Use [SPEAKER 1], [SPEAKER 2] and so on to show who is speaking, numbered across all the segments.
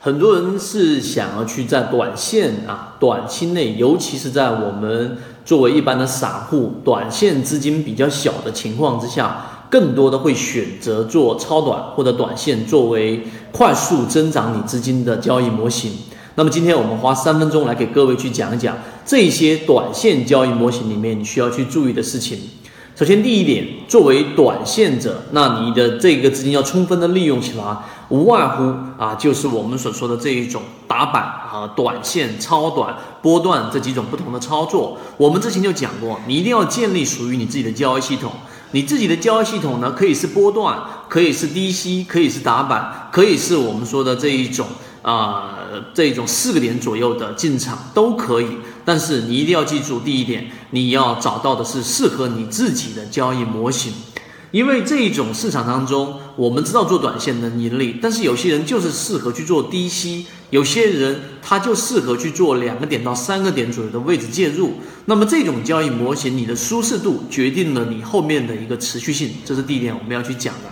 [SPEAKER 1] 很多人是想要去在短线啊、短期内，尤其是在我们作为一般的散户，短线资金比较小的情况之下，更多的会选择做超短或者短线作为快速增长你资金的交易模型。那么今天我们花三分钟来给各位去讲一讲这些短线交易模型里面你需要去注意的事情。首先，第一点，作为短线者，那你的这个资金要充分的利用起来，无外乎啊，就是我们所说的这一种打板啊、短线、超短、波段这几种不同的操作。我们之前就讲过，你一定要建立属于你自己的交易系统。你自己的交易系统呢，可以是波段，可以是低吸，可以是打板，可以是我们说的这一种啊。这种四个点左右的进场都可以，但是你一定要记住第一点，你要找到的是适合你自己的交易模型，因为这一种市场当中，我们知道做短线能盈利，但是有些人就是适合去做低吸，有些人他就适合去做两个点到三个点左右的位置介入，那么这种交易模型，你的舒适度决定了你后面的一个持续性，这是第一点我们要去讲的。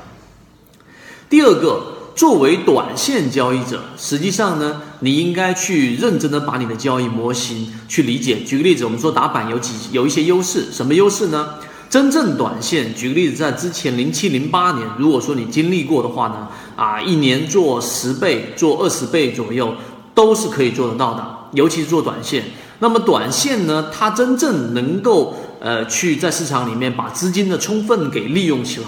[SPEAKER 1] 第二个。作为短线交易者，实际上呢，你应该去认真的把你的交易模型去理解。举个例子，我们说打板有几有一些优势，什么优势呢？真正短线，举个例子，在之前零七零八年，如果说你经历过的话呢，啊，一年做十倍、做二十倍左右都是可以做得到的，尤其是做短线。那么短线呢，它真正能够呃去在市场里面把资金的充分给利用起来。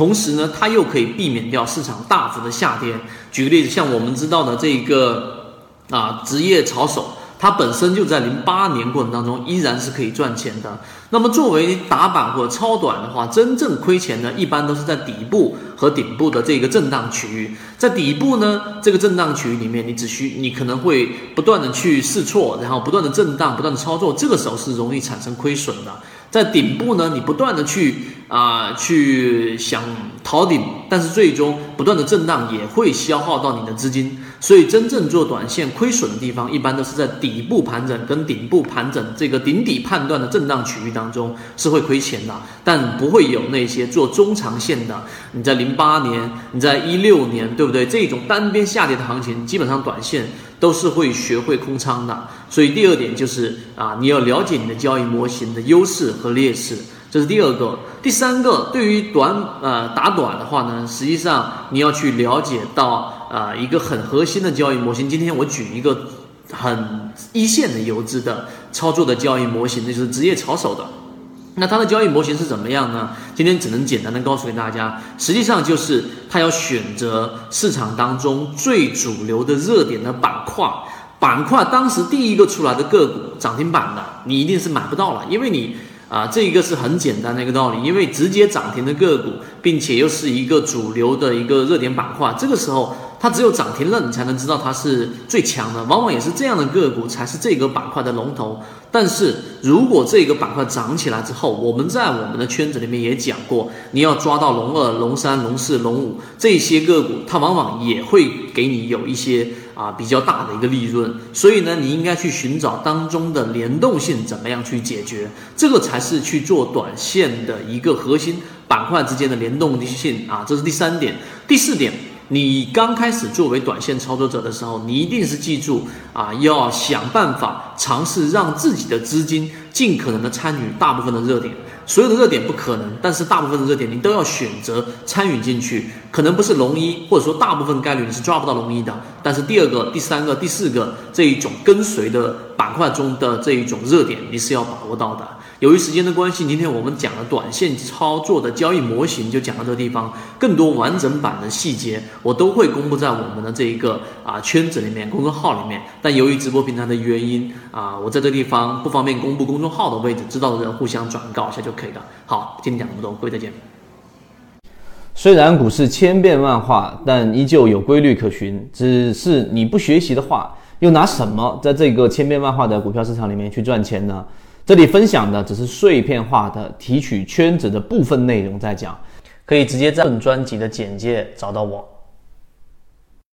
[SPEAKER 1] 同时呢，它又可以避免掉市场大幅的下跌。举个例子，像我们知道的这一个啊，职业炒手，它本身就在零八年过程当中依然是可以赚钱的。那么作为打板或者超短的话，真正亏钱的，一般都是在底部和顶部的这个震荡区域。在底部呢，这个震荡区域里面，你只需你可能会不断的去试错，然后不断的震荡，不断的操作，这个时候是容易产生亏损的。在顶部呢，你不断的去啊去想逃顶，但是最终不断的震荡也会消耗到你的资金，所以真正做短线亏损的地方，一般都是在底部盘整跟顶部盘整这个顶底判断的震荡区域当当中是会亏钱的，但不会有那些做中长线的。你在零八年，你在一六年，对不对？这种单边下跌的行情，基本上短线。都是会学会空仓的，所以第二点就是啊，你要了解你的交易模型的优势和劣势，这是第二个。第三个，对于短呃打短的话呢，实际上你要去了解到啊一个很核心的交易模型。今天我举一个很一线的游资的操作的交易模型，那就是职业炒手的。那它的交易模型是怎么样呢？今天只能简单的告诉给大家，实际上就是它要选择市场当中最主流的热点的板块，板块当时第一个出来的个股涨停板的，你一定是买不到了，因为你啊，这一个是很简单的一个道理，因为直接涨停的个股，并且又是一个主流的一个热点板块，这个时候。它只有涨停了，你才能知道它是最强的。往往也是这样的个股才是这个板块的龙头。但是如果这个板块涨起来之后，我们在我们的圈子里面也讲过，你要抓到龙二、龙三、龙四、龙五这些个股，它往往也会给你有一些啊比较大的一个利润。所以呢，你应该去寻找当中的联动性，怎么样去解决？这个才是去做短线的一个核心板块之间的联动性啊。这是第三点，第四点。你刚开始作为短线操作者的时候，你一定是记住啊，要想办法尝试让自己的资金尽可能的参与大部分的热点。所有的热点不可能，但是大部分的热点你都要选择参与进去。可能不是龙一，或者说大部分概率你是抓不到龙一的。但是第二个、第三个、第四个这一种跟随的板块中的这一种热点，你是要把握到的。由于时间的关系，今天我们讲的短线操作的交易模型就讲到这个地方。更多完整版的细节，我都会公布在我们的这一个啊圈子里面、公众号里面。但由于直播平台的原因啊，我在这地方不方便公布公众号的位置，知道的人互相转告一下就可以了。好，今天讲这么多，各位再见。
[SPEAKER 2] 虽然股市千变万化，但依旧有规律可循。只是你不学习的话，又拿什么在这个千变万化的股票市场里面去赚钱呢？这里分享的只是碎片化的提取圈子的部分内容，在讲，可以直接在本专辑的简介找到我。